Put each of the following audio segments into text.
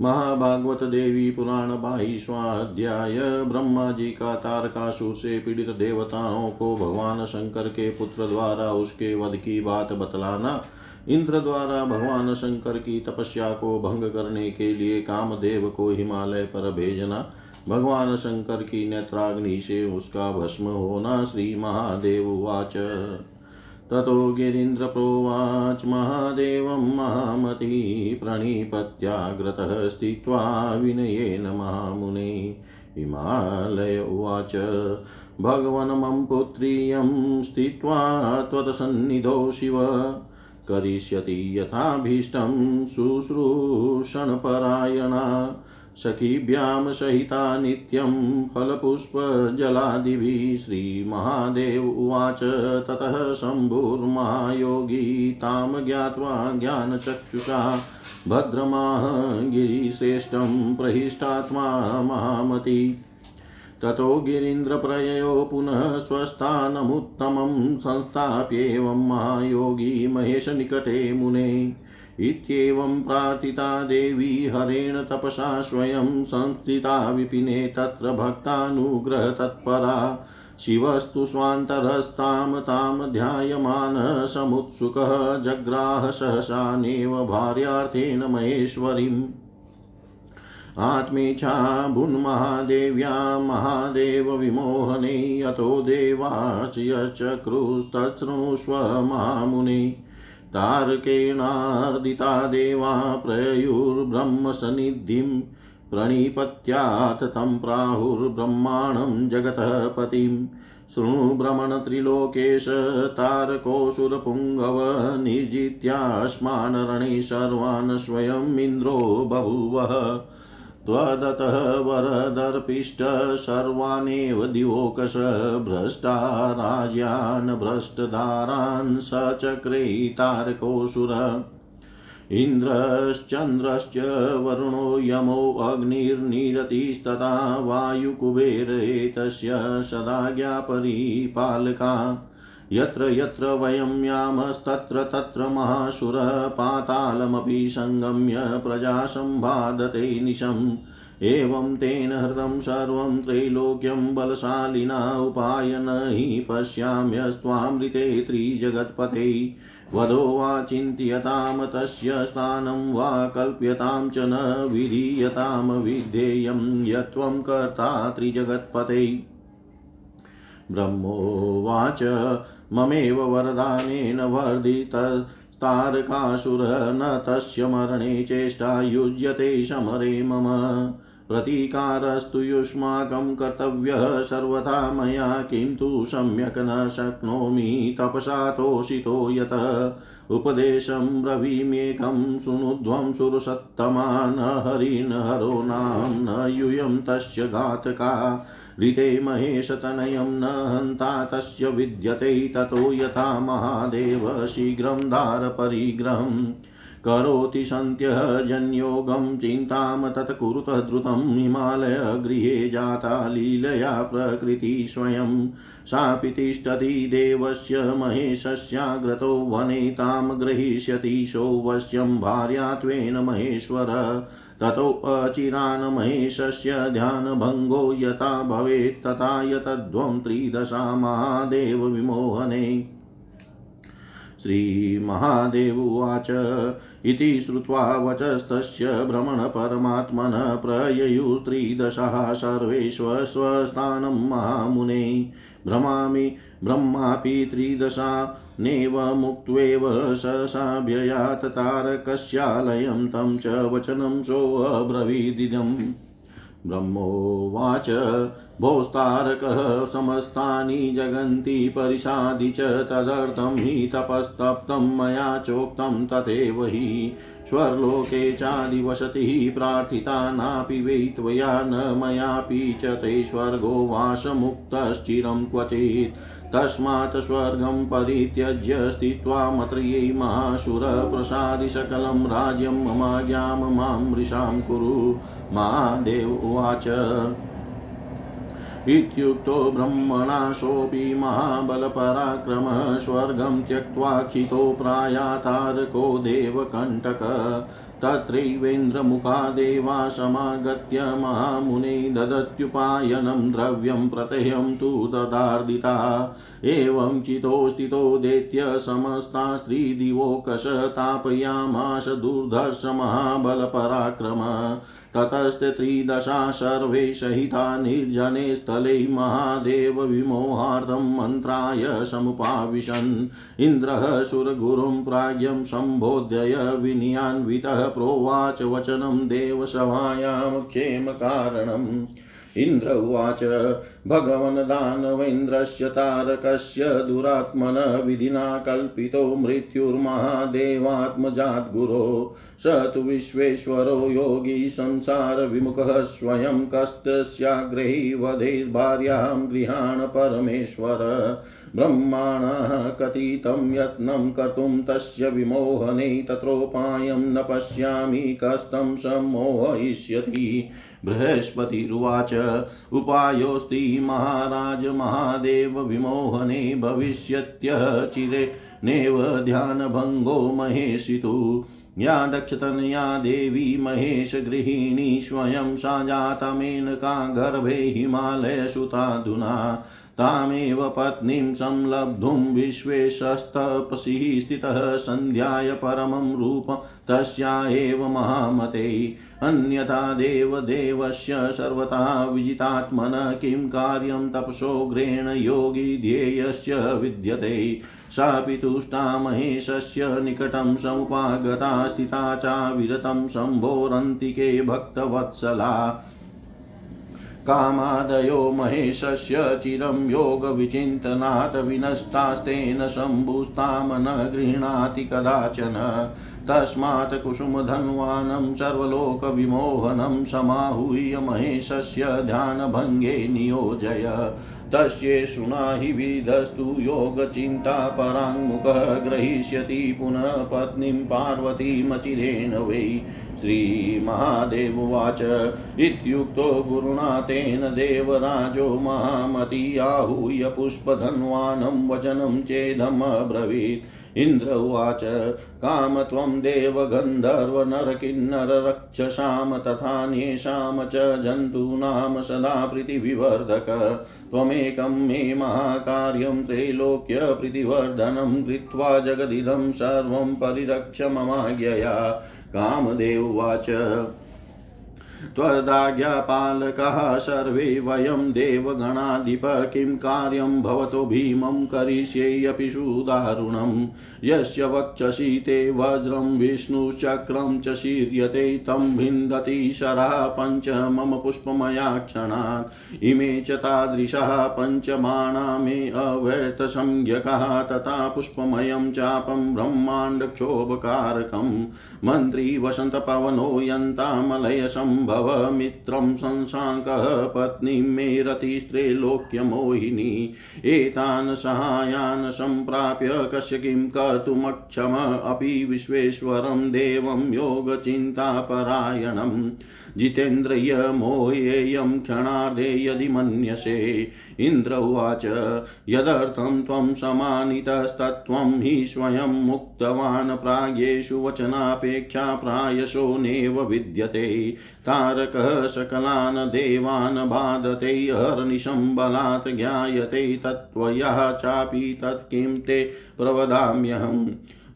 महाभागवत देवी पुराण बाईसवाध्याय ब्रह्मा जी का तारकासुर से पीड़ित देवताओं को भगवान शंकर के पुत्र द्वारा उसके वध की बात बतलाना, इंद्र द्वारा भगवान शंकर की तपस्या को भंग करने के लिए कामदेव को हिमालय पर भेजना, भगवान शंकर की नेत्राग्नि से उसका भस्म होना श्री महादेव वाच। ततो गिरीन्द्र प्रोवाच महादेवं महामती प्रणिपत्याग्रतः स्थित्वा विनयेन महामुने। हिमालय उवाच, भगवन् मम पुत्रीयं स्थित्वा त्वत्सन्निधौ शिव। करिष्यति यथाभीष्टं शुश्रूषणपरायणा। सखीभ्यां सहिता नित्यं फलपुष्पजलादिभिः श्रीमहादेव उवाच। ततः शम्भुर्महायोगी तां ज्ञात्वा ज्ञानचक्षुषा भद्रमाह गिरिश्रेष्ठं प्रहिष्टात्मा महामती। ततो गिरीन्द्रप्रययो पुनः स्वस्थानमुत्तमं संस्थाप्येवं महायोगी महेशनिकटे मुने। इत्येवं प्रार्थिता देवी हरेण तपसा स्वयं संस्थिता विपिने तत्र भक्तानुग्रहतत्परा। शिवस्तु स्वान्तरस्तां तां ध्यायमानः समुत्सुकः जग्राह सहसा नेव भार्यार्थेन महेश्वरीम् आत्मेच्छा भुन्महादेव्या महादेवविमोहने अतो देवाश्चक्रुस्तच्छृणुष्व महामुने। तारकेणार्दिता देवा प्रयुर्ब्रह्मसन्निधिं प्रणिपत्याथ तं प्राहुर्ब्रह्माणं जगतः पतिं। शृणु भ्रमणत्रिलोकेश तारकोऽसुरपुङ्गव निर्जित्यास्मान् रणे सर्वान् स्वयम् इन्द्रो बभूवः। त्वदतः वरदर्पिष्ट सर्वानेव दिवोकश भ्रष्टा राज्यान् भ्रष्टधारान् सचक्रे तारकोऽसुर इन्द्रश्चन्द्रश्च वरुणो यमो अग्निर्निरतिस्तथा वायुकुबेर एतस्य सदाज्ञापरिपालका यत्र यत्र वयं यामस्तत्र तत्र महासुरः पातालमपि सङ्गम्य प्रजा सम्बाधते निशम्। एवं तेन हृतं सर्वं त्रैलोक्यं बलशालिना उपाय न हि पश्याम्यस्त्वामृते त्रिजगत्पते। वधो वा चिन्त्यतां तस्य स्थानं वा कल्प्यतां च न विधीयतां विधेयं यत्त्वं कर्ता त्रिजगत्पते। ब्रह्मोवाच, ममेव वरदानेन वर्धितस्तारकासुर न तस्य मरणे चेष्टा युज्यते समरे मम। प्रतीकारस्तु युष्माकं कर्तव्यः सर्वथा मया किं तु सम्यक् न शक्नोमि तपसा तोषितो यतः। उपदेशं ब्रवीम्येकं शृणुध्वं सुरसत्तमा न हरिन् हरो नाम न यूयं तस्य घातका। ऋते महेशतनयं न हन्ता तस्य विद्यते ततो यथा महादेव शीघ्रं धारपरिग्रहम् करोति सन्त्यः जन्योगं चिन्तां तत्कुरुतः द्रुतं हिमालयगृहे जाता लीलया प्रकृति स्वयं। सापि तिष्ठति देवस्य महेशस्याग्रतो वने तां ग्रहीष्यति सौवश्यं भार्यात्वेन महेश्वर। ततोऽचिरान् महेशस्य ध्यानभङ्गो यथा भवेत् तथा यतध्वं त्रिदशा महादेव विमोहने श्रीमहादेव उवाच। इति श्रुत्वा वचस्तस्य भ्रमणपरमात्मनः प्रययुस्त्रिदशः सर्वेष्वस्वस्थानं महामुने। भ्रमामि ब्रह्मापि त्रिदशा नेव मुक्त्वेव ससाभ्ययात् तारकस्यालयं तं च वचनं सोऽब्रवीदिदम् ब्रह्मोवाच। भोस्तारकः समस्तानि जगन्ति परिशादि च तदर्थं हि तपस्तप्तं मया चोक्तं तथैव हि स्वर्लोके चादिवसतिः प्रार्थिता नापि वै त्वया न मयापि च ते स्वर्गो वासमुक्तश्चिरं क्वचित्। तस्मात् स्वर्गं परित्यज्य स्थित्वा मत्र्यै महासुरप्रसादि सकलं राज्यं ममाज्ञां माँ मृषां कुरु। महादेव उवाच। इत्युक्तो ब्रह्मणा सोऽपि महाबलपराक्रमः स्वर्गं त्यक्त्वा क्षितो प्रायातारको देवकण्टक तत्रैवेन्द्रमुखा देवा समागत्य महामुने ददत्युपायनं द्रव्यं प्रत्ययं तु ददार्दिता। एवं चितोस्थितो दैत्य समस्ता स्त्रीदिवोकश तापयामाश दुर्धर्ष महाबलपराक्रम। ततस्ते त्रिदशा सर्वे सहिता निर्जने स्थले महादेव विमोहार्थं मन्त्राय समुपाविशन्। इन्द्रः सुरगुरुं प्राज्ञं सम्बोध्यय विनयान्वितः प्रोवाच वचनं देवसभायां क्षेमकारणम् इन्द्र उवाच। भगवन् दानवेन्द्रस्य तारकस्य दुरात्मन विधिना कल्पितो मृत्युर्महादेवात्मजाद्गुरो। स तु विश्वेश्वरो योगी संसारविमुखः स्वयं कस्तस्याग्रही वधेर्भार्यां गृहाण परमेश्वर। ब्रह्माणः कथितं यत्नं कर्तुं तस्य विमोहने तत्रोपायं न पश्यामि कस्तं सम्मोहयिष्यति बृहस्पतिरुवाच। उपायोऽस्ति महाराज, महादेव विमोहने भविष्यत्यचिरे नेव ध्यानभङ्गो महेशितु। या दक्षतनया देवी महेशगृहिणी स्वयं सा जाता मेनका गर्भे हिमालयसुताधुना तामेव पत्नीं संलब्धुं विश्वेशस्तपसि स्थितः सन्ध्याय परमं रूपं तस्या एव महामते। अन्यथा देवदेवस्य सर्वथा विजितात्मन किं कार्यं तपसोग्रेण योगी ध्येयस्य विद्यते। सापि तुष्टा महेशस्य निकटं समुपागता स्थिता चाविरतं शम्भोरन्तिके भक्तवत्सला। कामादयो महेशस्य चिरं योगविचिन्तनात् विनष्टास्तेन शम्भुस्तां न गृह्णाति कदाचन। तस्मात् कुसुमधन्वानं सर्वलोकविमोहनं समाहूय महेशस्य ध्यानभङ्गे नियोजय। तस्येषुणा हि विधस्तु योगचिंता पराङ्मुखः ग्रहीष्यति पुनः पत्नीं पार्वतीमचिरेण वै। श्रीमहादेववाच। इत्युक्तो गुरुणा तेन देवराजो महामती आहूय पुष्पधन्वानं वचनं चेदमब्रवीत्। इन्द्र उवाच, काम त्वं देवगन्धर्वनरकिन्नररक्षसां तथान्येषां च जन्तूनां सदा प्रीतिविवर्धक। त्वमेकं मे महाकार्यं त्रैलोक्यप्रीतिवर्धनं कृत्वा जगदिदं सर्वं परिरक्ष ममाज्ञया। कामदेव उवाच त्वदाज्ञापालकः सर्वे वयं देवगणाधिप किं कार्यं भवतो भीमं करिष्येऽपि सुदारुणम् यस्य वक्षसि ते वज्रं विष्णुचक्रं च शीर्यते, तं भिन्दति शरः पञ्च, मम पुष्पमया क्षणात् इमे च तादृशः पञ्चमाणा मे अवैतसंज्ञकः तथा पुष्पमयं चापं ब्रह्माण्डक्षोभकारकं मन्त्री वसन्तपवनो यन्तामलयसम्भव मित्रं संशाङ्कः पत्नीं मे रतिस्त्रैलोक्यमोहिनी एतान् सहायान् सम्प्राप्य कस्य किं कर्तुमक्षम अपि विश्वेश्वरं देवं योगचिन्तापरायणम्। जितेन्द्रियमोह्येयं क्षणार्धे यदि मन्यसे। इन्द्र उवाच, यदर्थं त्वं समानितस्तत्त्वं हि स्वयं मुक्तवान् प्राज्ञेषु वचनापेक्षा प्रायशो नैव विद्यते। तारकः सकलान् देवान् बाधते, हर्निशं बलात् ज्ञायते, तत्त्वयः चापि तत्किं ते प्रवदाम्यहम्।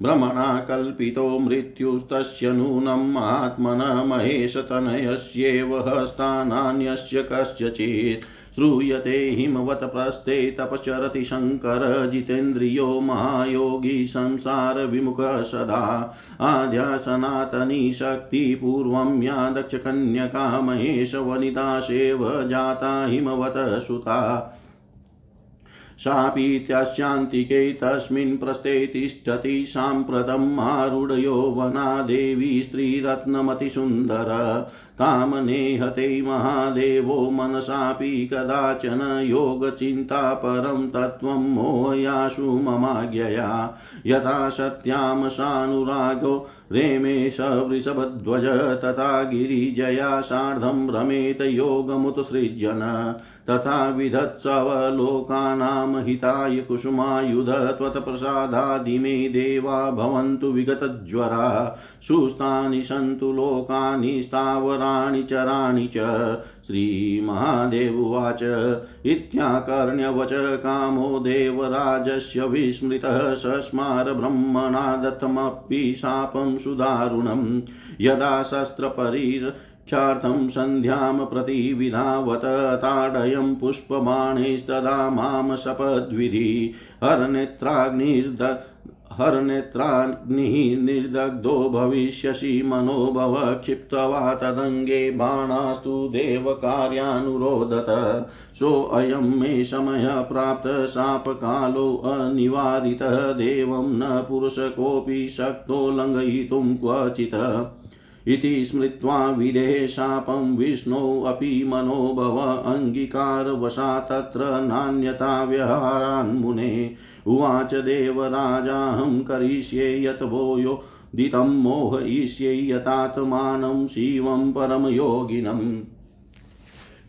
भ्रमणा कल्पितो मृत्युस्तस्य नूनम् आत्मनः महेशतनयस्येव हस्तानान्यस्य कस्यचित्। श्रूयते हिमवत् प्रस्ते तपचरति शङ्कर, जितेन्द्रियो महायोगी संसारविमुखः सदा। आद्या सनातनी शक्तिपूर्वं या दक्षकन्यका महेशवनिताशेव जाता हिमवत सुता सापि त्यास्यान्तिके तस्मिन् प्रस्थे तिष्ठति साम्प्रतम् आरूढयो वना देवी स्त्रीरत्नमतिसुन्दर। तां नेहते महादेवो मनसापि कदाचन योगचिन्तापरं तत्त्वं मोहयाशु ममाज्ञया। यथा सत्यां सानुरागो रेमे सवृषभध्वज तथा गिरिजया सार्धं रमेत योगमुत्सृज्यन। तथा विधत्सवलोकानां हिताय कुसुमायुध त्वत्प्रसादादिमे देवा भवन्तु विगतज्वरा। सुस्थानि सन्तु लोकानि, स्थावराणि, चराणि च। श्रीमहादेव उवाच। इत्याकर्ण्यवच कामो देवराजस्य विस्मृतः सस्मार ब्रह्मणा दत्तमपि शापं सुदारुणं यदा शस्त्रपरिर् ख्यातं सन्ध्यां प्रति विधावत ताडयं पुष्पबाणैस्तदा माँ शपद्विधि। हरनेत्राग्निर्द हरनेत्राग्निः निर्दग्धो भविष्यसि मनोभव क्षिप्त्वा तदङ्गे बाणास्तु देवकार्यानुरोदत सोऽयं मे समयः प्राप्तः शापकालोऽनिवारितः देवं न पुरुष कोऽपि शक्तो लङ्घयितुं क्वचित्। इति स्मृत्वा विदेः शापं विष्णोऽपि मनोभव अङ्गीकारवशा तत्र नान्यता व्यहारान्मुने उवाच देवराजाहं करिष्ये यत् वो यो दितं मोहयिष्ये यतात्मानं शिवं परमयोगिनम्।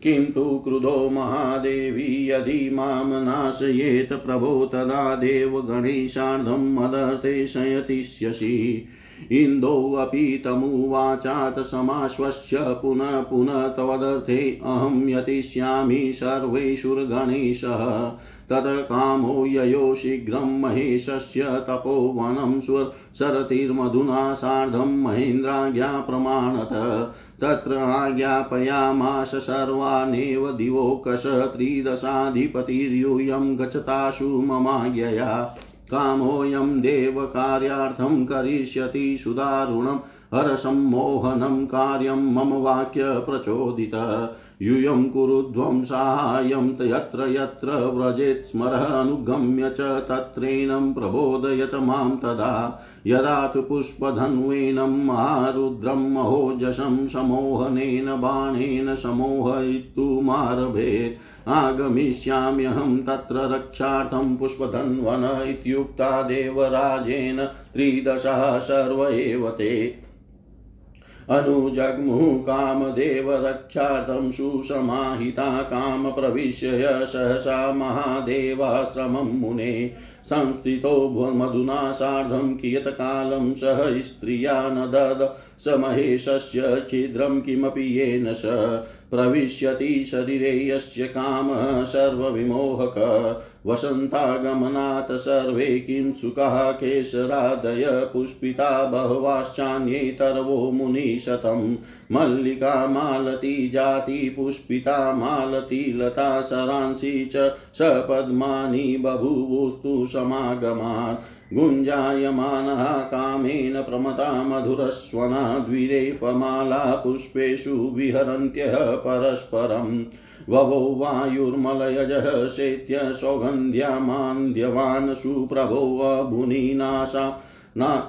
किं क्रुधो महादेवी, यदि माँ नाशयेत् प्रभो तदा देवगणेशार्धं मदर्थे शयतिष्यसि इन्दोऽपि तमुवाचात् समाश्वस्य पुनः पुनः तवदर्थे अहं यतिष्यामि सर्वैषुर्गणेशः तत् कामो ययो शीघ्रं महेशस्य तपोवनं स्व सरतिर्मधुना सार्धं महेन्द्राज्ञा प्रमाणत। तत्र आज्ञापयामाश सर्वानेव दिवोकश त्रिदशाधिपतिर्यूयं गच्छताशु ममाज्ञया। कामोऽयं देवकार्यार्थं करिष्यति सुदारुणं हरसम्मोहनं कार्यं मम वाक्यप्रचोदित। यूयं कुरुध्वं साहाय्यं यत्र यत्र व्रजेत् स्मरः अनुगम्य च तत्रेनं प्रबोधयत माँ तदा। यदा तु पुष्पधन्वेनं महारुद्रं महोजशं समोहनेन बाणेन समोहयितुमारभेत् आगमिष्याम्यहं तत्र रक्षार्थं पुष्पधन्वन इत्युक्ता देवराजेन त्रिदशः सर्व एव ते। अनुजग्मुः कामदेवरक्षार्थं सुसमाहिता कामप्रविश्य सहसा महादेवाश्रमं मुने। संस्थितो मधुना सार्धं कियत्कालं सह स्त्रिया न दद। स महेशस्य छिद्रं किमपि येन स। प्रविश्यति शरीरे यस्य कामः सर्वविमोहक। वसन्तागमनात् सर्वे किं सुखाः केशरादय पुष्पिता बहवाश्चान्ये तरवो मुनिशतं मल्लिका मालती जाति पुष्पिता मालती लता सरांसि च सपद्मानि बभूवुस्तु समागमात्। गुञ्जायमानः कामेन प्रमता मधुरस्वना द्विरेफमाला पुष्पेषु विहरन्त्यः परस्परम्। ववौ वायुर्मलयजः शैत्य सौगन्ध्यमान्द्यवान् सुप्रभो भुनिनाशा न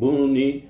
भुनि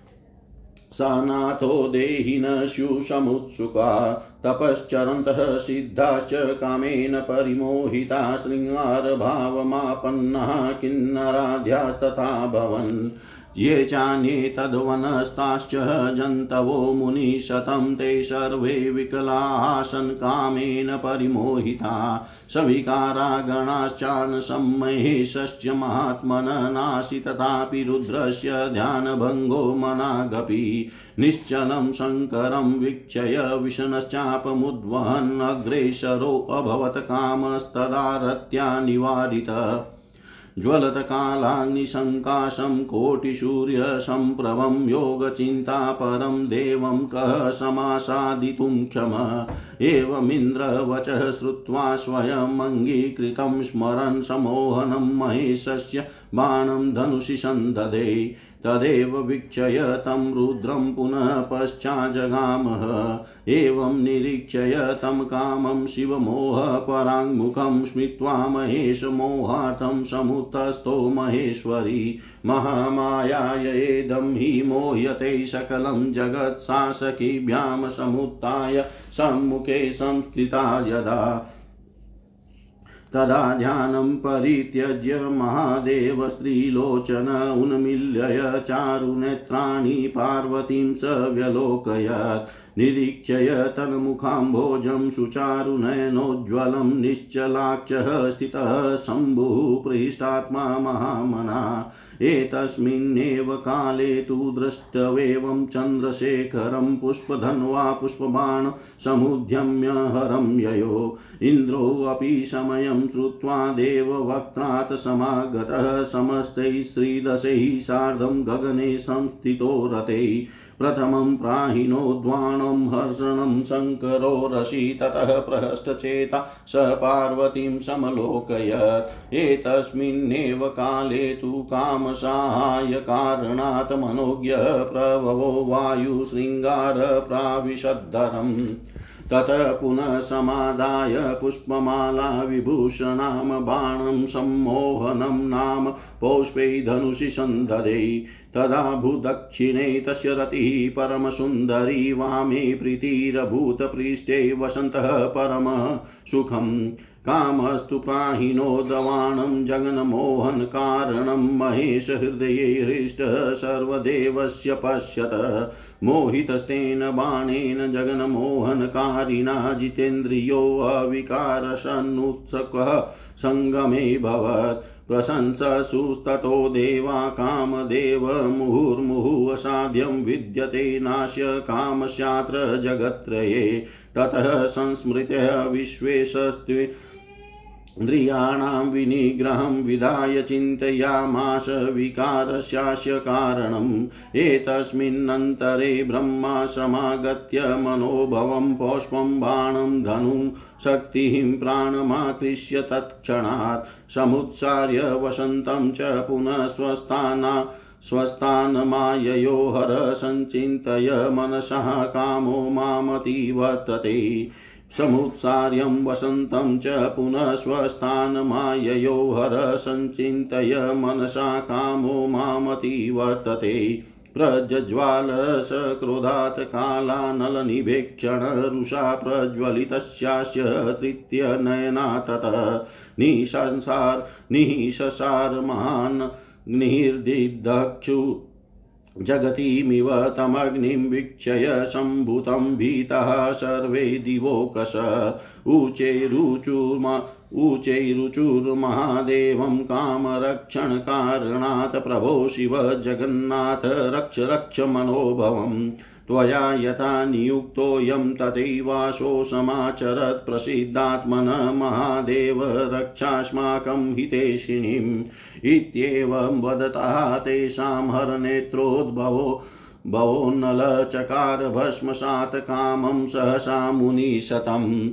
सा नाथो देहिनस्युसमुत्सुका तपश्चरन्तः सिद्धाश्च कामेन परिमोहिता शृङ्गारभावमापन्नः किन्नराध्यास्तथा भवन् ये चान्ये तद्वनस्ताश्च जन्तवो मुनिशतं, ते सर्वे विकलासन् कामेन परिमोहिता। सविकारा गणाश्चान् सम्महेशस्य महात्मन नासि, तथापि रुद्रस्य ध्यानभङ्गो मनागपि। निश्चलं शङ्करं वीक्षय विषणश्चापमुद्वहन् अग्रेसरोऽभवत् कामस्तदा रत्या निवारितः। ज्वलतकालाग्निसङ्काशं कोटिसूर्यसम्प्रभं योगचिन्तापरं देवं कः समासादितुं क्षम? एवमिन्द्रवचः श्रुत्वा स्वयमङ्गीकृतं स्मरन् समोहनं महेशस्य बाणं धनुषि सन्ददे तदेव वीक्षय तं रुद्रं पुनः पश्चाजगामः। एवं निरीक्षय तं कामं शिवमोहपराङ्मुखं स्मित्वा महेशमोहार्थं समुत्थस्थो महेश्वरी। महामायायेदं हि मोह्यते सकलं जगत्शासकीभ्यां समुत्थाय सम्मुखे संस्थिता यदा तदा ध्यानं परित्यज्य महादेव स्त्रीलोचन उन्मील्य चारुनेत्राणि पार्वतीं स व्यलोकयत्। निरीक्षय तन्मुखाम्भोजं सुचारुनयनोज्ज्वलं निश्चलाक्षः स्थितः शम्भुः पृष्टात्मा महामना। एतस्मिन्नेव काले तु द्रष्टवेवं चन्द्रशेखरं पुष्पधन्वा पुष्पबाण समुद्यम्य हरं ययो इन्द्रोऽपि समयं श्रुत्वा देववक्त्रात् समागतः समस्तैः श्रीदशैः सार्धं गगने संस्थितो रथैः। प्रथमं प्राहिणोद्वाणं हर्षणं शङ्करो रसि ततः प्रहस्तचेता स पार्वतीं समलोकयत्। एतस्मिन्नेव काले तु कामसाहाय्यकारणात् मनोज्ञ प्रभवो वायुशृङ्गारप्राविशद्धरम्। ततः पुनः समादाय पुष्पमाला विभूषणां बाणं सम्मोहनं नाम पौष्पै धनुषि सन्धदे। तदा भूदक्षिणे तस्य रतिः परमसुन्दरी वामे प्रीतिरभूतपृष्ठे वसन्तः परमः सुखम् कामस्तु प्राहिणोदवाणं जगन्मोहनकारणं महेशहृदये हृष्टः सर्वदेवस्य पश्यत। मोहितस्तेन बाणेन जगन्मोहनकारिणा जितेन्द्रियोऽविकारसन्नुत्सकः सङ्गमेऽभवत् प्रशंससुस्ततो देवा कामदेव मुहुर्मुहुः असाध्यं विद्यते नाश्य कामस्यात्र जगत्त्रये। ततः संस्मृत्य विश्वेशस्त्वे इन्द्रियाणां विनिग्रहं विधाय चिन्तयामाश विकारस्यास्य कारणम् एतस्मिन्नन्तरे ब्रह्मा समागत्य मनोभवं पौष्पं बाणं धनुं शक्तिं प्राणमाकृष्य तत्क्षणात् समुत्सार्य वसन्तं च पुनः स्वस्थाना स्वस्थानमाययो हर सञ्चिन्तय मनसः कामो मामतिवर्तते। समुत्सार्यं वसन्तं च पुनः स्वस्थानमाययो हर सञ्चिन्तय मनसा कामो मामतिवर्तते। प्रज्ज्वाल स क्रोधात् कालानलनिभेक्षण रुषा प्रज्वलितस्यास्य तृतीयनयना ततः निशंसार महान् निर्दिदक्षु जगतीमिव तमग्निं वीक्षय सम्भूतं भीतः सर्वे दिवोकश ऊचैरुचुर्म ऊचैरुचुर्महादेवं कामरक्षणकारणात् प्रभो शिव जगन्नाथ रक्ष रक्ष मनोभवम्। त्वया यथा नियुक्तोऽयं तथैवाशो समाचरत् प्रसीदात्मन महादेव रक्षास्माकं हितेशिनीम् इत्येवं वदता तेषां हरनेत्रोद्भवो भवो नलचकार भस्मसात् कामं सहसा मुनिशतम्।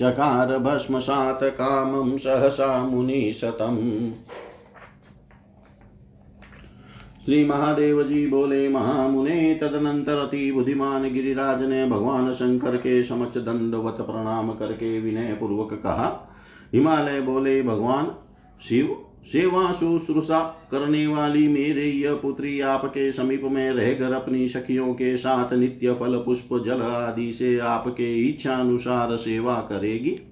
चकार भस्मसात् कामं सहसा मुनिशतम्। श्री महादेव जी बोले, महामुने, तदनंतर अति बुद्धिमान गिरिराज ने भगवान शंकर के समक्ष दंडवत प्रणाम करके विनय पूर्वक कहा। हिमालय बोले, भगवान, शिव सेवा शुश्रूषा करने वाली मेरे यह पुत्री आपके समीप में रहकर अपनी सखियों के साथ नित्य फल, पुष्प, जल आदि से आपके इच्छा अनुसार सेवा करेगी।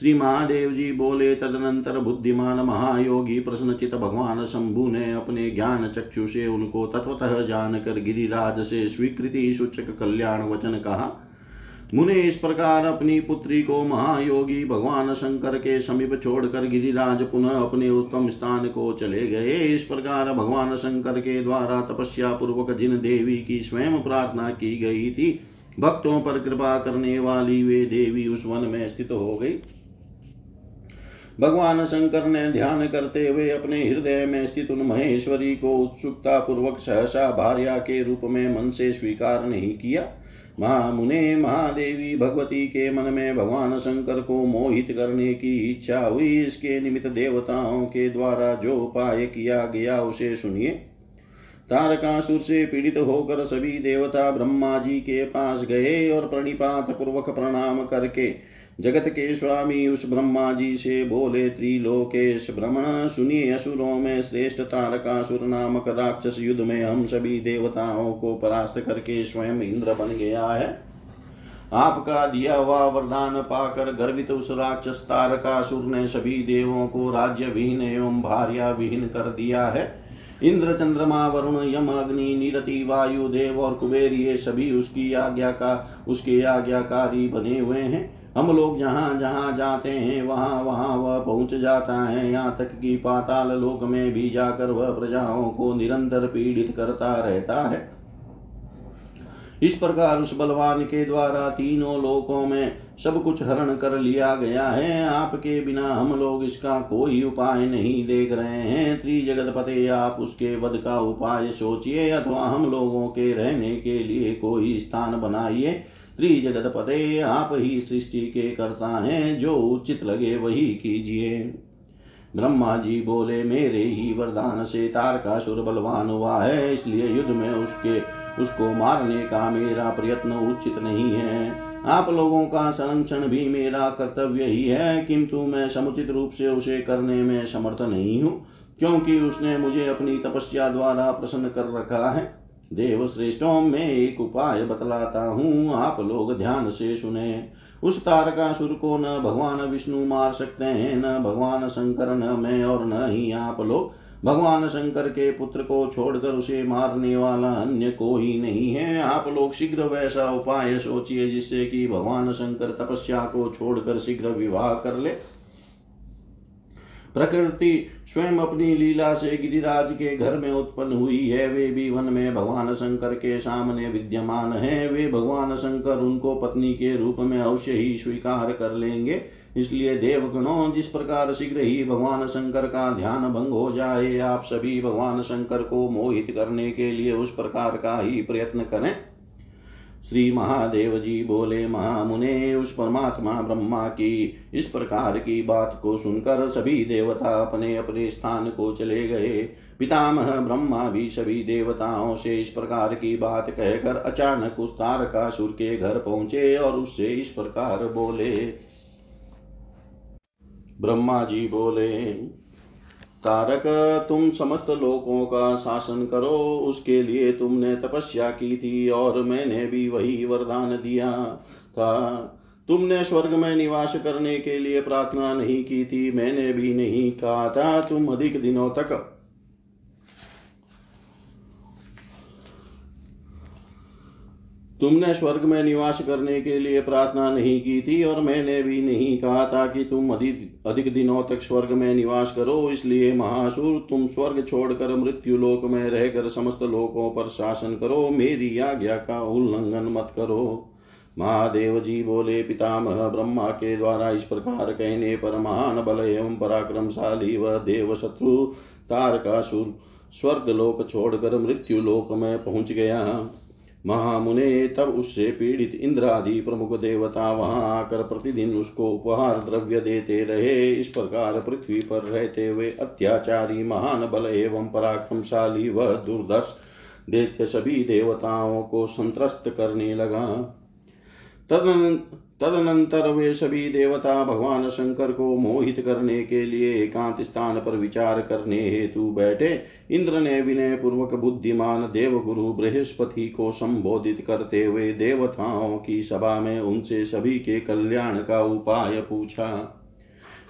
श्री महादेव जी बोले, तदनंतर बुद्धिमान महायोगी प्रश्नचित भगवान शंभु ने अपने ज्ञान चक्षु से उनको तत्वतः जानकर गिरिराज से स्वीकृति सूचक कल्याण वचन कहा। मुने इस प्रकार अपनी पुत्री को महायोगी भगवान शंकर के समीप छोड़कर गिरिराज पुनः अपने उत्तम स्थान को चले गए। इस प्रकार भगवान शंकर के द्वारा तपस्या पूर्वक जिन देवी की स्वयं प्रार्थना की गई थी, भक्तों पर कृपा करने वाली वे देवी उस वन में स्थित हो गई। भगवान शंकर ने ध्यान करते हुए अपने हृदय में स्थित उन महेश्वरी को उत्सुकता पूर्वक सहसा भार्या के रूप में मन से स्वीकार नहीं किया। महामुने, महादेवी, भगवती के मन में भगवान शंकर को मोहित करने की इच्छा हुई। इसके निमित्त देवताओं के द्वारा जो उपाय किया गया, उसे सुनिए। तारकासुर से पीड़ित होकर सभी देवता ब्रह्मा जी के पास गए और प्रणिपात पूर्वक प्रणाम करके जगत के स्वामी उस ब्रह्मा जी से बोले, त्रिलोकेश भ्रमण सुनिए असुरों में श्रेष्ठ तारकासुर नामक राक्षस युद्ध में हम सभी देवताओं को परास्त करके स्वयं इंद्र बन गया है। आपका दिया हुआ वरदान पाकर गर्वित उस राक्षस तारकासुर ने सभी देवों को राज्य विहीन एवं भार्या विहीन कर दिया है। इंद्र चंद्रमा वरुण, यम, अग्नि, निरति, वायु, देव और कुबेर, ये सभी उसकी आज्ञा का, उसके आज्ञाकारी बने हुए हैं। हम लोग जहाँ जहाँ जाते हैं, वहाँ वहाँ वह पहुँच जाता है। यहाँ तक कि पाताल लोक में भी जाकर वह प्रजाओं को निरंतर पीड़ित करता रहता है। इस प्रकार उस बलवान के द्वारा तीनों लोकों में सब कुछ हरण कर लिया गया है। आपके बिना हम लोग इसका कोई उपाय नहीं देख रहे हैं। त्रिजगत पते आप उसके वध का उपाय सोचिए अथवा हम लोगों के रहने के लिए कोई स्थान बनाइए। त्रिजगत पते आप ही सृष्टि के करता हैं, जो उचित लगे वही कीजिए। ब्रह्मा जी बोले, मेरे ही वरदान से तारकासुर बलवान हुआ है, इसलिए युद्ध में उसके, उसको मारने का मेरा प्रयत्न उचित नहीं है। आप लोगों का संरक्षण भी मेरा कर्तव्य ही है, किंतु मैं समुचित रूप से उसे करने में समर्थ नहीं हूँ, क्योंकि उसने मुझे अपनी तपस्या द्वारा प्रसन्न कर रखा है। देव श्रेष्ठों में एक उपाय बतलाता हूँ, आप लोग ध्यान से सुने। उस तारकासुर को न भगवान विष्णु मार सकते हैं, न भगवान शंकर न मैं और न ही आप लोग। भगवान शंकर के पुत्र को छोड़कर उसे मारने वाला अन्य कोई नहीं है। आप लोग शीघ्र वैसा उपाय सोचिए, जिससे कि भगवान शंकर तपस्या को छोड़कर शीघ्र विवाह कर ले। प्रकृति स्वयं अपनी लीला से गिरिराज के घर में उत्पन्न हुई है। वे भी वन में भगवान शंकर के सामने विद्यमान है। वे भगवान शंकर उनको पत्नी के रूप में अवश्य ही स्वीकार कर लेंगे। इसलिए देवगणों, जिस प्रकार शीघ्र ही भगवान शंकर का ध्यान भंग हो जाए, आप सभी भगवान शंकर को मोहित करने के लिए उस प्रकार का ही प्रयत्न करें। श्री महादेव जी बोले, महामुने, उस परमात्मा ब्रह्मा की इस प्रकार की बात को सुनकर सभी देवता अपने अपने स्थान को चले गए। पितामह ब्रह्मा भी सभी देवताओं से इस प्रकार की बात कहकर अचानक उस तारकासुर के घर पहुँचे और उससे इस प्रकार बोले। ब्रह्मा जी बोले तारक, तुम समस्त लोकों का शासन करो, उसके लिए तुमने तपस्या की थी और मैंने भी वही वरदान दिया था। तुमने स्वर्ग में निवास करने के लिए प्रार्थना नहीं की थी, मैंने भी नहीं कहा था, तुम अधिक दिनों तक तुमने स्वर्ग में निवास करने के लिए प्रार्थना नहीं की थी और मैंने भी नहीं कहा था कि तुम अधिक अधिक दिनों तक स्वर्ग में निवास करो, इसलिए महासुर, तुम स्वर्ग छोड़कर मृत्यु लोक में रहकर समस्त लोकों पर शासन करो, मेरी आज्ञा का उल्लंघन मत करो। महादेव जी बोले, पितामह, ब्रह्मा के द्वारा इस प्रकार कहने पर महान बल एवं पराक्रमशाली व देव शत्रु तारकासुर स्वर्ग लोक छोड़कर मृत्यु लोक में पहुँच गया। महामुने तब उससे पीड़ित इंद्र आदि प्रमुख देवता वहाँ आकर प्रतिदिन उसको उपहार द्रव्य देते रहे। इस प्रकार पृथ्वी पर रहते हुए अत्याचारी, महान बल एवं पराक्रमशाली व दुर्दर्श देते सभी देवताओं को संतरस्त करने लगा। तदन तदनंतर वे सभी देवता भगवान शंकर को मोहित करने के लिए एकांत स्थान पर विचार करने हेतु बैठे, इंद्र ने विनय पूर्वक बुद्धिमान देवगुरु बृहस्पति को संबोधित करते हुए देवताओं की सभा में उनसे सभी के कल्याण का उपाय पूछा।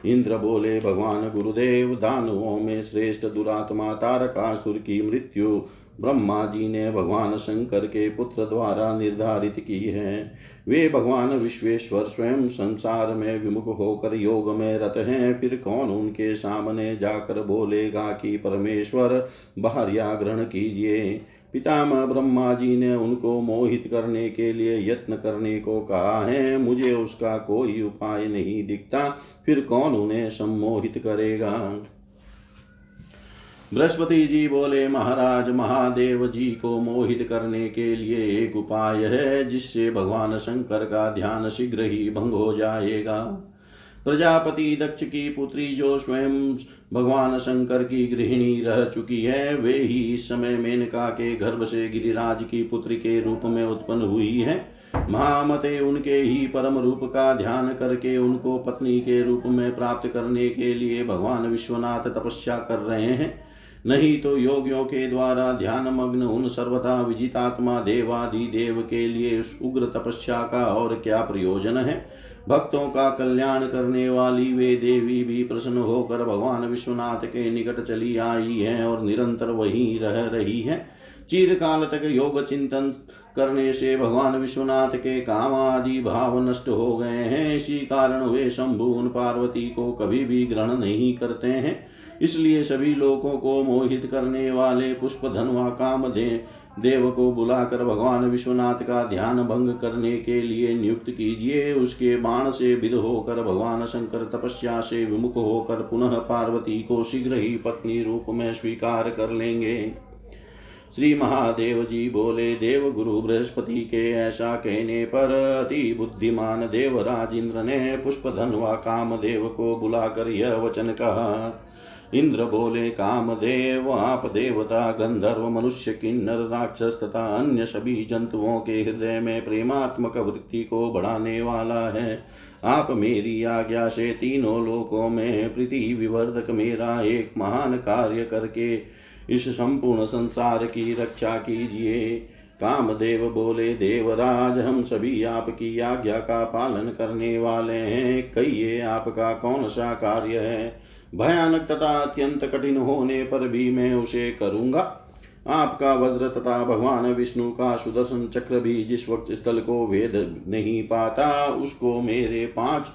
इंद्र बोले, भगवान गुरुदेव दानुओं में श्रेष्ठ दुरात्मा तारकासुर की मृत्यु ब्रह्मा जी ने भगवान शंकर के पुत्र द्वारा निर्धारित की है। वे भगवान विश्वेश्वर स्वयं संसार में विमुख होकर योग में रत हैं। फिर कौन उनके सामने जाकर बोलेगा कि परमेश्वर बाहरिया ग्रहण कीजिए। पितामह ब्रह्मा जी ने उनको मोहित करने के लिए यत्न करने को कहा है। मुझे उसका कोई उपाय नहीं दिखता। फिर कौन उन्हें सम्मोहित करेगा? बृहस्पति जी बोले, महाराज महादेव जी को मोहित करने के लिए एक उपाय है, जिससे भगवान शंकर का ध्यान शीघ्र ही भंग हो जाएगा। प्रजापति दक्ष की पुत्री जो स्वयं भगवान शंकर की गृहिणी रह चुकी है, वे ही इस समय मेनका के गर्भ से गिरिराज की पुत्री के रूप में उत्पन्न हुई है। महामते उनके ही परम रूप का ध्यान करके उनको पत्नी के रूप में प्राप्त करने के लिए भगवान विश्वनाथ तपस्या कर रहे हैं। नहीं तो योगियों के द्वारा ध्यान मग्न उन सर्वथा विजितात्मा देवादि देव के लिए उस उग्र तपस्या का और क्या प्रयोजन है? भक्तों का कल्याण करने वाली वे देवी भी प्रसन्न होकर भगवान विश्वनाथ के निकट चली आई है और निरंतर वहीं रह रही है। चिरकाल तक योग चिंतन करने से भगवान विश्वनाथ के काम आदि भाव नष्ट हो गए हैं। इसी कारण वे शंभु उन पार्वती को कभी भी ग्रहण नहीं करते हैं। इसलिए सभी लोगों को मोहित करने वाले पुष्प धनवा काम दे देव को बुलाकर भगवान विश्वनाथ का ध्यान भंग करने के लिए नियुक्त कीजिए। उसके बाण से विध होकर भगवान शंकर तपस्या से विमुख होकर पुनः पार्वती को शीघ्र ही पत्नी रूप में स्वीकार कर लेंगे। श्री महादेव जी बोले देव गुरु बृहस्पति के ऐसा कहने पर अति बुद्धिमान देवराज इंद्र ने पुष्प धनवा काम देव को बुलाकर यह वचन कहा इंद्र बोले, कामदेव, आप देवता, गंधर्व, मनुष्य, किन्नर, राक्षस तथा अन्य सभी जंतुओं के हृदय में प्रेमात्मक वृत्ति को बढ़ाने वाला है। आप मेरी आज्ञा से तीनों लोकों में प्रीति विवर्धक मेरा एक महान कार्य करके इस संपूर्ण संसार की रक्षा कीजिए। कामदेव बोले, देवराज, हम सभी आपकी आज्ञा का पालन करने वाले हैं। कहिए, आपका कौन सा कार्य है? भयानक तथा अत्यंत कठिन होने पर भी मैं उसे करूँगा। आपका वज्र तथा भगवान विष्णु का सुदर्शन चक्र भी जिस वक्त स्थल को वेद नहीं पाता, उसको मेरे पाँच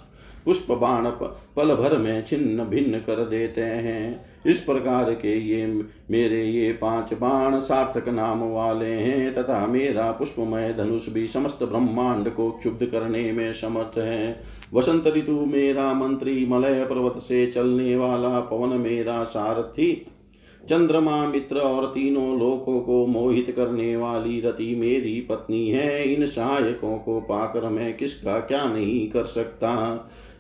पुष्प बाण पल भर में छिन्न भिन्न कर देते हैं। इस प्रकार के ये मेरे ये पाँच बाण सार्थक नाम वाले हैं, तथा मेरा पुष्पमय धनुष भी समस्त ब्रह्मांड को क्षुब्ध करने में समर्थ है। वसंत ऋतु मेरा मंत्री मलय पर्वत से चलने वाला पवन मेरा सारथी, चंद्रमा मित्र और तीनों लोकों को मोहित करने वाली रति मेरी पत्नी है। इन सहायकों को पाकर मैं किसका क्या नहीं कर सकता?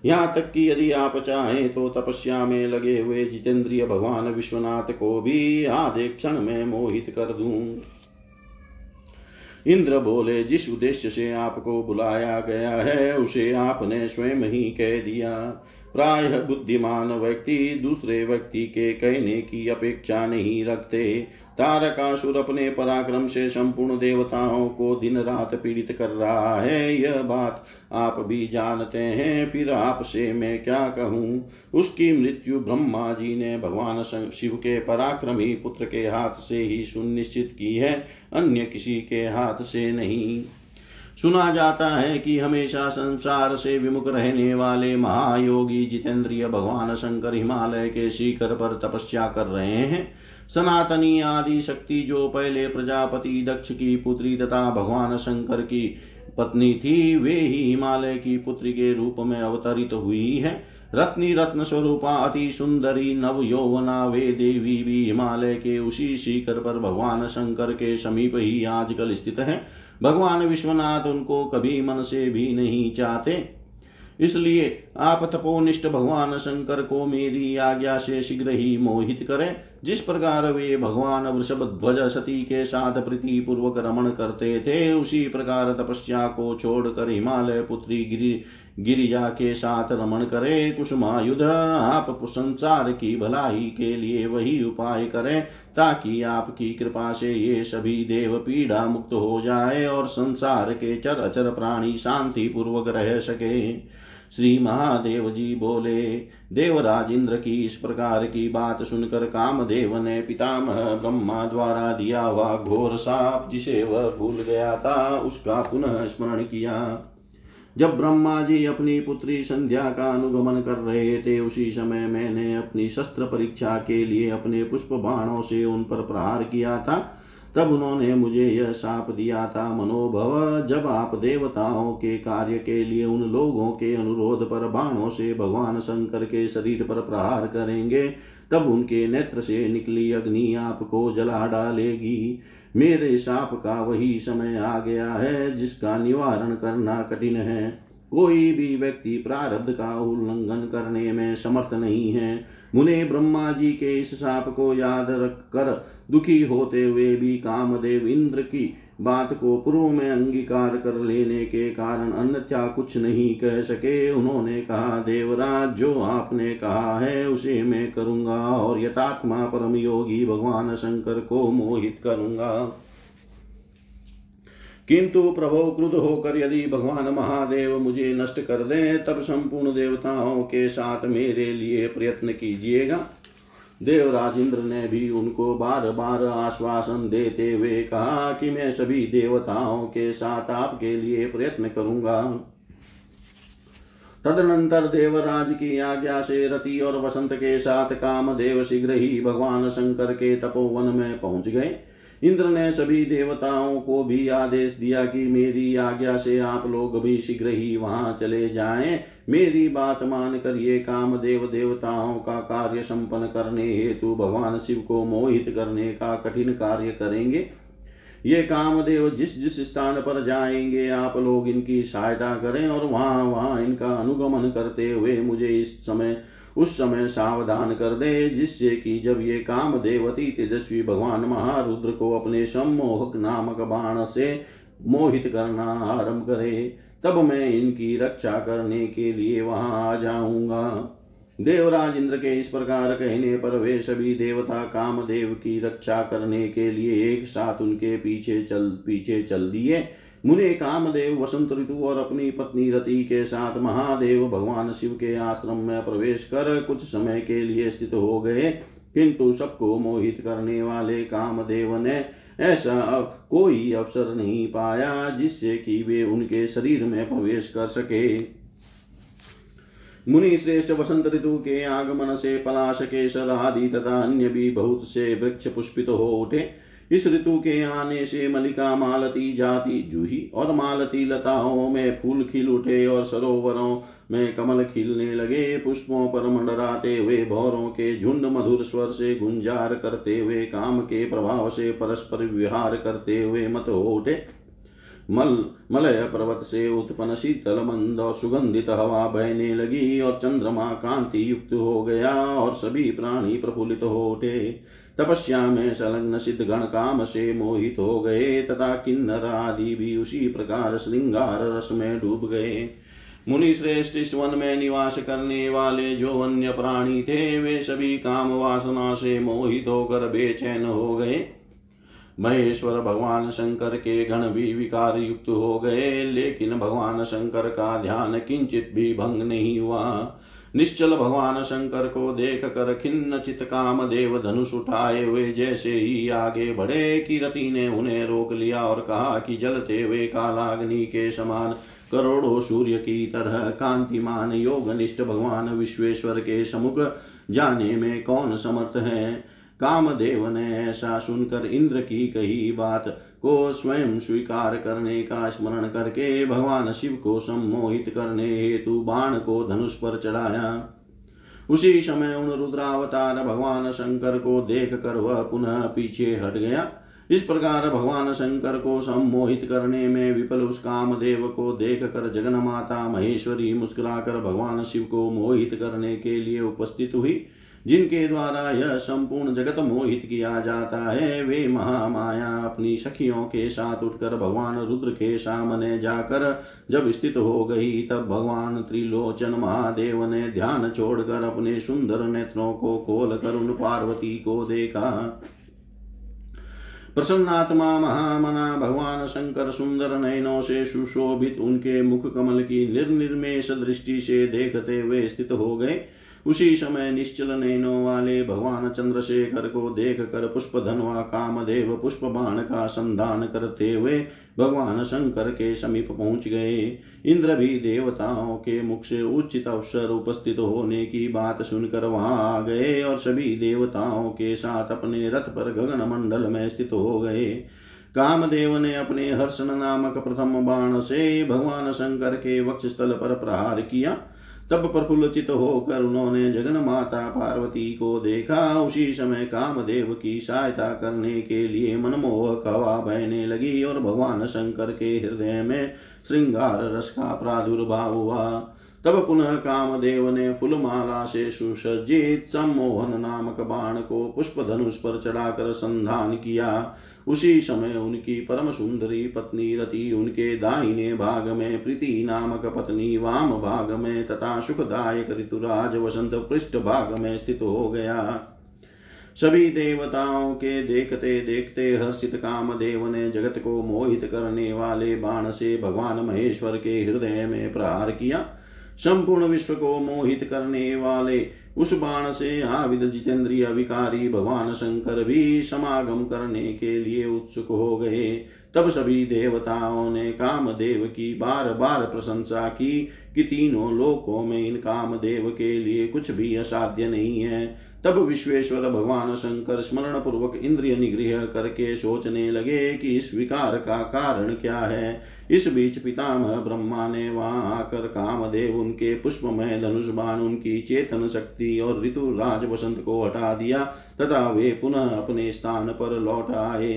यहाँ तक कि यदि आप चाहें तो तपस्या में लगे हुए जितेंद्रिय भगवान विश्वनाथ को भी आधे क्षण में मोहित कर दूँ। इंद्र बोले, जिस उद्देश्य से आपको बुलाया गया है, उसे आपने स्वयं ही कह दिया। प्राय बुद्धिमान व्यक्ति दूसरे व्यक्ति के कहने की अपेक्षा नहीं रखते। तारकासुर अपने पराक्रम से संपूर्ण देवताओं को दिन रात पीड़ित कर रहा है। यह बात आप भी जानते हैं, फिर आपसे मैं क्या कहूँ? उसकी मृत्यु ब्रह्मा जी ने भगवान शिव के पराक्रमी पुत्र के हाथ से ही सुनिश्चित की है, अन्य किसी के हाथ से नहीं। सुना जाता है कि हमेशा संसार से विमुख रहने वाले महायोगी जितेंद्रिय भगवान शंकर हिमालय के शिखर पर तपस्या कर रहे हैं। सनातनी आदि शक्ति जो पहले प्रजापति दक्ष की पुत्री तथा भगवान शंकर की पत्नी थी, वे ही हिमालय की पुत्री के रूप में अवतरित हुई है। रत्नी रत्न स्वरूपा, अति सुंदरी नव यौवना, वे देवी भी हिमालय के उसी शिखर पर भगवान शंकर के समीप ही आजकल स्थित है। भगवान विश्वनाथ उनको कभी मन से भी नहीं चाहते। इसलिए आप तपोनिष्ठ भगवान शंकर को मेरी आज्ञा से शीघ्र ही मोहित करें। जिस प्रकार वे भगवान वृषभ ध्वज सती के साथ प्रीति पूर्वक रमण करते थे, उसी प्रकार तपस्या को छोड़कर हिमालय पुत्री गिरी, गिरिजा के साथ रमण करे। कुसुमायुध, आप संसार की भलाई के लिए वही उपाय करें, ताकि आपकी कृपा से ये सभी देव पीड़ा मुक्त हो जाए और संसार के चर अचर प्राणी शांति पूर्वक रह सके। श्री महादेव जी बोले देवराज इंद्र की इस प्रकार की बात सुनकर कामदेव ने पितामह ब्रह्मा द्वारा दिया हुआ घोर साप जिसे वह भूल गया था, उसका पुनः स्मरण किया। जब ब्रह्मा जी अपनी पुत्री संध्या का अनुगमन कर रहे थे, उसी समय मैंने अपनी शस्त्र परीक्षा के लिए अपने पुष्प बाणों से उन पर प्रहार किया था। तब उन्होंने मुझे यह साप दिया था मनोभव। जब आप देवताओं के कार्य के लिए उन लोगों के अनुरोध पर बाणों से भगवान शंकर के शरीर पर प्रहार करेंगे, तब उनके नेत्र से निकली अग्नि आपको जला डालेगी। मेरे साप का वही समय आ गया है जिसका निवारण करना कठिन है। कोई भी व्यक्ति प्रारब्ध का उल्लंघन करने में समर्थ नहीं है। मुने ब्रह्मा जी के इस साप को याद रख कर दुखी होते हुए भी कामदेव इंद्र की बात को पूर्व में अंगीकार कर लेने के कारण अन्यथा कुछ नहीं कह सके। उन्होंने कहा, देवराज, जो आपने कहा है, उसे मैं करूँगा और यथात्मा परम योगी भगवान शंकर को मोहित करूँगा। किंतु प्रभो क्रुद्ध होकर यदि भगवान महादेव मुझे नष्ट कर दे, तब संपूर्ण देवताओं के साथ मेरे लिए प्रयत्न कीजिएगा। देवराज इंद्र ने भी उनको बार बार आश्वासन देते हुए कहा कि मैं सभी देवताओं के साथ आपके लिए प्रयत्न करूँगा। तदनंतर देवराज की आज्ञा से रति और वसंत के साथ कामदेव शीघ्र ही भगवान शंकर के तपोवन में पहुँच गए। इंद्र ने सभी देवताओं को भी आदेश दिया कि मेरी आज्ञा से आप लोग भी शीघ्र ही वहाँ चले जाएँ। मेरी बात मानकर ये काम देव देवताओं का कार्य संपन्न करने हेतु भगवान शिव को मोहित करने का कठिन कार्य करेंगे। ये कामदेव जिस जिस स्थान पर जाएँगे, आप लोग इनकी सहायता करें और वहाँ वहाँ इनका अनुगमन करते हुए मुझे इस समय उस समय सावधान कर दे, जिससे कि जब ये काम देवती तेजस्वी भगवान महारुद्र को अपने सम्मोहक नामक बाण से मोहित करना आरंभ करे, तब मैं इनकी रक्षा करने के लिए वहाँ आ जाऊँगा। देवराज इंद्र के इस प्रकार कहने पर वे सभी देवता कामदेव की रक्षा करने के लिए एक साथ उनके पीछे चल पीछे चल दिए। मुने कामदेव वसंत ऋतु और अपनी पत्नी रति के साथ महादेव भगवान शिव के आश्रम में प्रवेश कर कुछ समय के लिए स्थित हो गए। किंतु सबको मोहित करने वाले कामदेव ने ऐसा कोई अवसर नहीं पाया जिससे कि वे उनके शरीर में प्रवेश कर सके। मुनि श्रेष्ठ वसंत ऋतु के आगमन से पलाश केसर आदि तथा अन्य भी बहुत से वृक्ष पुष्पित हो उठे। इस ऋतु के आने से मलिका मालती जाति जूही और मालती लताओं में फूल खिल उठे और सरोवरों में कमल खिलने लगे। पुष्पों पर मंडराते हुए, भौरों के झुंड मधुर स्वर से गुंजार करते हुए, काम के प्रभाव से परस्पर विहार करते हुए मत हो उठे। मल, मलय पर्वत से उत्पन्न शीतल मंद और सुगंधित हवा बहने लगी और चंद्रमा कांति युक्त हो गया और सभी प्राणी प्रफुल्लित हो उठे। तपस्या में संलग्न सिद्ध गण काम से मोहित हो गए तथा किन्नर आदि भी उसी प्रकार श्रृंगार रस में डूब गए मुनि श्रेष्ठ इस वन में निवास करने वाले जो अन्य प्राणी थे, वे सभी काम वासना से मोहित होकर बेचैन हो गए महेश्वर भगवान शंकर के गण भी विकार युक्त हो गए लेकिन भगवान शंकर का ध्यान किंचित भी भंग नहीं हुआ। निश्चल भगवान शंकर को देख कर खिन्न चित काम देव धनुष उठाए हुए जैसे ही आगे बढ़े, किरति ने उन्हें रोक लिया और कहा कि जलते हुए कालाग्नि के समान करोड़ों सूर्य की तरह कांतिमान योगनिष्ठ भगवान विश्वेश्वर के समुख जाने में कौन समर्थ है? कामदेव ने ऐसा सुनकर इंद्र की कही बात को स्वयं स्वीकार करने का स्मरण करके भगवान शिव को सम्मोहित करने हेतु बाण को धनुष पर चढ़ाया। उसी समय उन रुद्रावतार भगवान शंकर को देख कर वह पुनः पीछे हट गया। इस प्रकार भगवान शंकर को सम्मोहित करने में विफल उस कामदेव को देख कर जगन माता महेश्वरी मुस्कुराकर भगवान शिव को मोहित करने के लिए उपस्थित हुई। जिनके द्वारा यह संपूर्ण जगत मोहित किया जाता है, वे महामाया अपनी सखियों के साथ उठकर भगवान रुद्र के सामने जाकर जब स्थित हो गई, तब भगवान त्रिलोचन महादेव ने ध्यान छोड़कर अपने सुंदर नेत्रों को खोल कर उन पार्वती को देखा। प्रसन्नात्मा महामना भगवान शंकर सुंदर नयनों से सुशोभित उनके मुख कमल की निर्निर्मेश दृष्टि से देखते हुए स्थित हो गए। उसी समय निश्चल नैनों वाले भगवान चंद्रशेखर को देख कर पुष्प धनवा कामदेव पुष्प बाण का संधान करते हुए भगवान शंकर के समीप पहुँच गए। इंद्र भी देवताओं के मुख से उचित अवसर उपस्थित होने की बात सुनकर वहाँ आ गए और सभी देवताओं के साथ अपने रथ पर गगन मंडल में स्थित हो गए। कामदेव ने अपने हर्षण नामक प्रथम बाण से भगवान शंकर के वक्ष स्थल पर प्रहार किया। तब प्रफुल्लचित होकर उन्होंने जगन माता पार्वती को देखा। उसी समय कामदेव की सहायता करने के लिए मनमोहक हवा बहने लगी और भगवान शंकर के हृदय में श्रृंगार रस का प्रादुर्भाव हुआ। तब पुनः कामदेव ने फुलमाला से सुसज्जित सम्मोहन नामक बाण को पुष्प धनुष पर चढ़ाकर संधान किया। उसी समय उनकी परम सुंदरी पत्नी रति उनके दाहिने भाग में, प्रीति नामक पत्नी वाम भाग में तथा सुखदायक ऋतुराज वसंत पृष्ठ भाग में स्थित हो गया। सभी देवताओं के देखते देखते हर्षित कामदेव ने जगत को मोहित करने वाले बाण से भगवान महेश्वर के हृदय में प्रहार किया। संपूर्ण विश्व को मोहित करने वाले उस बाण से आविद जितेंद्रिय विकारी भगवान शंकर भी समागम करने के लिए उत्सुक हो गए। तब सभी देवताओं ने कामदेव की बार बार प्रशंसा की कि तीनों लोकों में इन कामदेव के लिए कुछ भी असाध्य नहीं है। तब विश्वेश्वर भगवान शंकर स्मरण पूर्वक इंद्रिय निग्रह करके सोचने लगे कि इस विकार का कारण क्या है। इस बीच पितामह ब्रह्मा ने वहाँ आकर कामदेव, उनके पुष्पमय धनुष बाण उनकी चेतन शक्ति और ऋतु राज वसंत को हटा दिया तथा वे पुनः अपने स्थान पर लौट आए।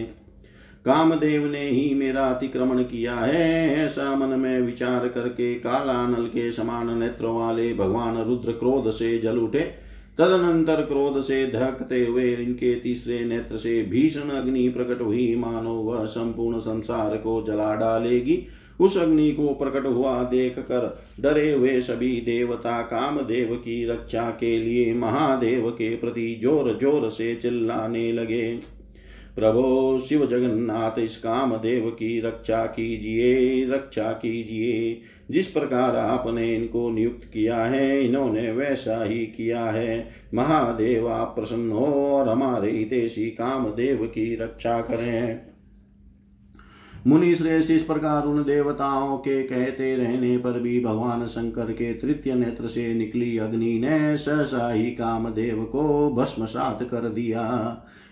कामदेव ने ही मेरा अतिक्रमण किया है। ऐसा मन में विचार करके काला नल के समान नेत्र वाले भगवान रुद्र क्रोध से जल उठे। तदनंतर क्रोध से धकते हुए इनके तीसरे नेत्र से भीषण अग्नि प्रकट हुई। मानो वह संपूर्ण संसार को जला डालेगी। उस अग्नि को प्रकट हुआ देख कर डरे हुए सभी देवता कामदेव की रक्षा के लिए महादेव के प्रति ज़ोर ज़ोर से चिल्लाने लगे। प्रभो शिव जगन्नाथ, इस काम देव की रक्षा कीजिए रक्षा कीजिए। जिस प्रकार आपने इनको नियुक्त किया है, इन्होंने वैसा ही किया है। महादेव आप प्रसन्न हो और हमारे हितेशी कामदेव की रक्षा करें। मुनि श्रेष्ठ इस प्रकार उन देवताओं के कहते रहने पर भी भगवान शंकर के तृतीय नेत्र से निकली अग्नि ने सहसा ही कामदेव को भस्मसात कर दिया।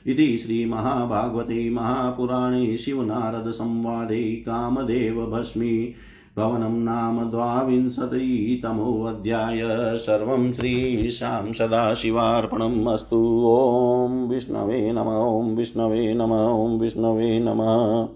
इति श्रीमहाभागवते महापुराणे शिवनारदसंवादे कामदेव भस्मी। भवनं नाम द्वाविंशतितमोऽध्याय सर्वं श्रीशां सदाशिवार्पणम् अस्तु। ॐ विष्णवे नम, ॐ विष्णवे नम, ॐ विष्णवे नमः।